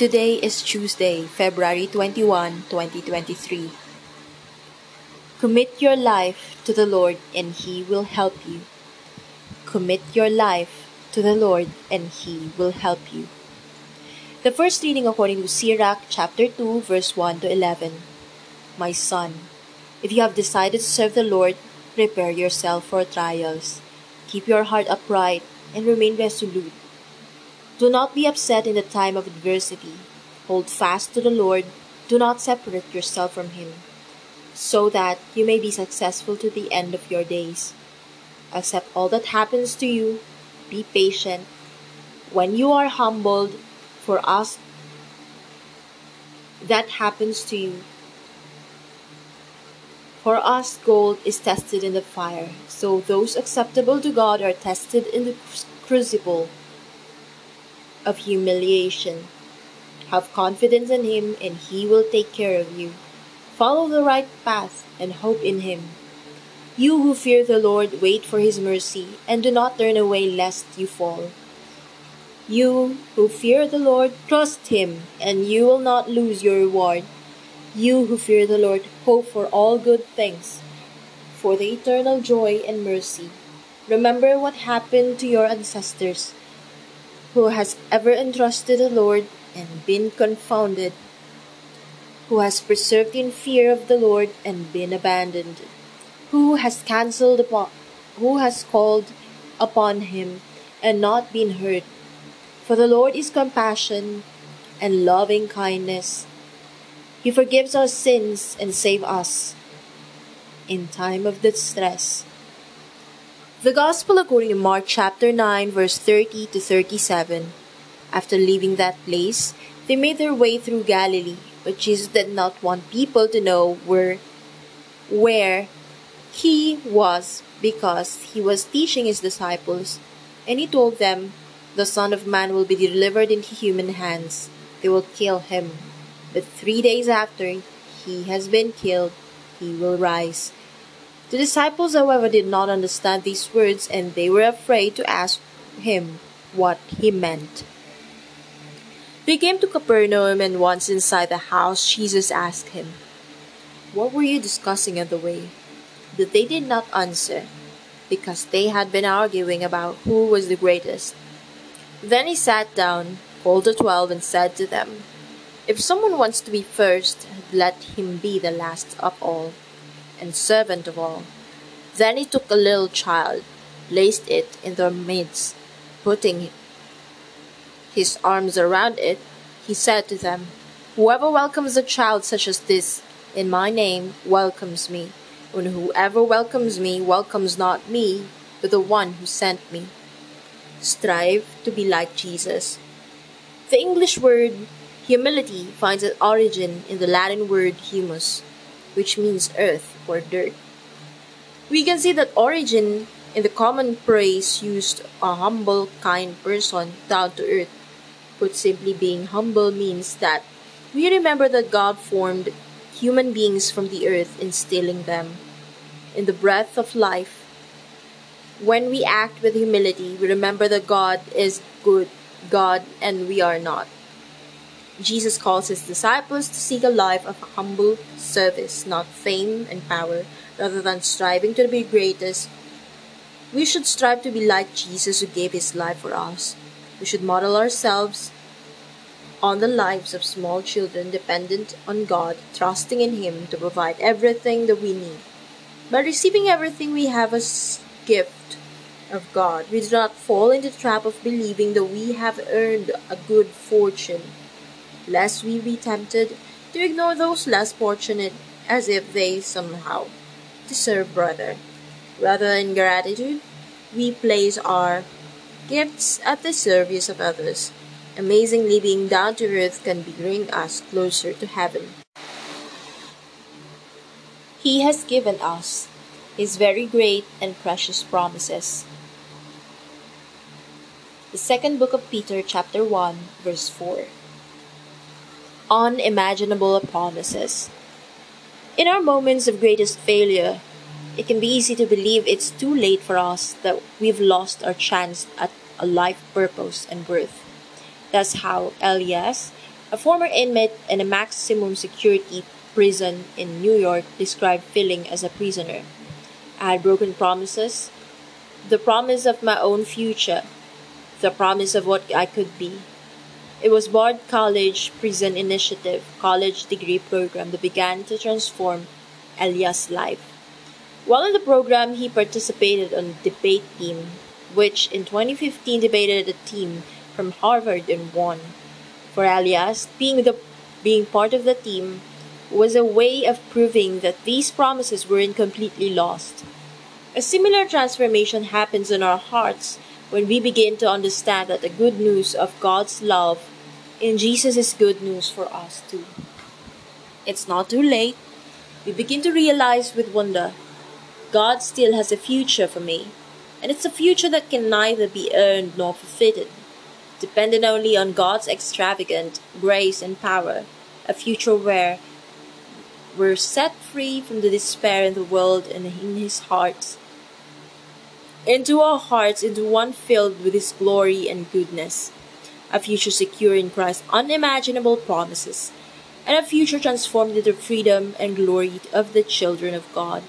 Today is Tuesday, February 21, 2023. Commit your life to the Lord and He will help you. Commit your life to the Lord and He will help you. The first reading according to Sirach chapter 2 verse 1 to 11. My son, if you have decided to serve the Lord, prepare yourself for trials. Keep your heart upright and remain resolute. Do not be upset in the time of adversity. Hold fast to the Lord. Do not separate yourself from Him, so that you may be successful to the end of your days. Accept all that happens to you. Be patient. When you are humbled, for us, that happens to you. For us, gold is tested in the fire, so those acceptable to God are tested in the crucible of humiliation. Have confidence in Him, and He will take care of you. Follow the right path and hope in Him. You who fear the Lord, wait for His mercy, and do not turn away lest you fall. You who fear the Lord, trust Him, and you will not lose your reward. You who fear the Lord, hope for all good things, for the eternal joy and mercy. Remember what happened to your ancestors. Who has ever entrusted the Lord and been confounded? Who has preserved in fear of the Lord and been abandoned? Who has cancelled upon, who has called upon him and not been heard? For the Lord is compassion and loving kindness he forgives our sins and saves us in time of distress. The Gospel according to Mark chapter 9 verse 30 to 37. After leaving that place, they made their way through Galilee, but Jesus did not want people to know where where he was because he was teaching his disciples, and he told them, The Son of Man will be delivered into human hands. They will kill him but three days after he has been killed, he will rise. The disciples, however, did not understand these words, and they were afraid to ask him what he meant. They came to Capernaum, and once inside the house, Jesus asked him, What were you discussing on the way? But they did not answer, because they had been arguing about who was the greatest. Then he sat down, called the twelve, and said to them, if someone wants to be first, let him be the last of all, and servant of all. Then he took a little child, placed it in their midst, putting his arms around it, he said to them, Whoever welcomes a child such as this in my name welcomes me, and whoever welcomes me welcomes not me, but the one who sent me. Strive to be like Jesus. The English word Humility finds its origin in the Latin word humus, which means earth or dirt. We can see that origin in the common phrase used a humble, kind person down to earth. Put simply, being humble means that we remember that God formed human beings from the earth, instilling them in the breath of life. When we act with humility, we remember that God is good, God, and we are not. Jesus calls his disciples to seek a life of humble service, not fame and power, rather than striving to be greatest. We should strive to be like Jesus who gave his life for us. We should model ourselves on the lives of small children dependent on God, trusting in Him to provide everything that we need. By receiving everything we have as gift of God, we do not fall into the trap of believing that we have earned a good fortune lest we be tempted to ignore those less fortunate as if they somehow deserve better. Rather in gratitude, we place our gifts at the service of others. Amazingly, being down to earth can bring us closer to heaven. He has given us His very great and precious promises. The second book of Peter, chapter 1, verse 4 unimaginable promises. In our moments of greatest failure, it can be easy to believe it's too late for us that we've lost our chance at a life purpose and worth. That's how Elias A former inmate in a maximum security prison in New York described feeling as a prisoner. I had broken promises, the promise of my own future, the promise of what I could be. It was Bard College Prison Initiative college degree program that began to transform Elias' life. While in the program, he participated on the debate team, which in 2015 debated a team from Harvard and won. For Elias, being the being part of the team was a way of proving that these promises weren't completely lost. A similar transformation happens in our hearts when we begin to understand that the good news of God's love in Jesus is good news for us too. It's not too late. We begin to realize with wonder God still has a future for me, and it's a future that can neither be earned nor forfeited, dependent only on God's extravagant grace and power, a future where we're set free from the despair in the world and in His heart into our hearts into one filled with His glory and goodness, a future secure in Christ's unimaginable promises, and a future transformed into the freedom and glory of the children of God.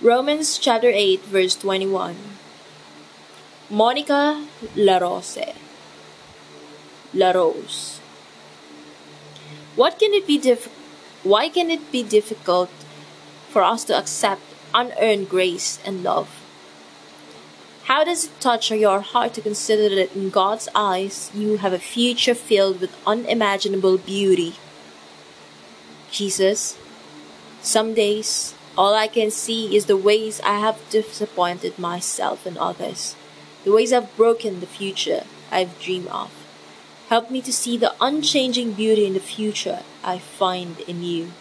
Romans chapter 8 verse 21 Monica La Rose LaRose What can it be why can it be difficult for us to accept unearned grace and love. How does it touch your heart to consider that in God's eyes you have a future filled with unimaginable beauty? Jesus, some days all I can see is the ways I have disappointed myself and others, the ways I've broken the future I've dreamed of. Help me to see the unchanging beauty in the future I find in you.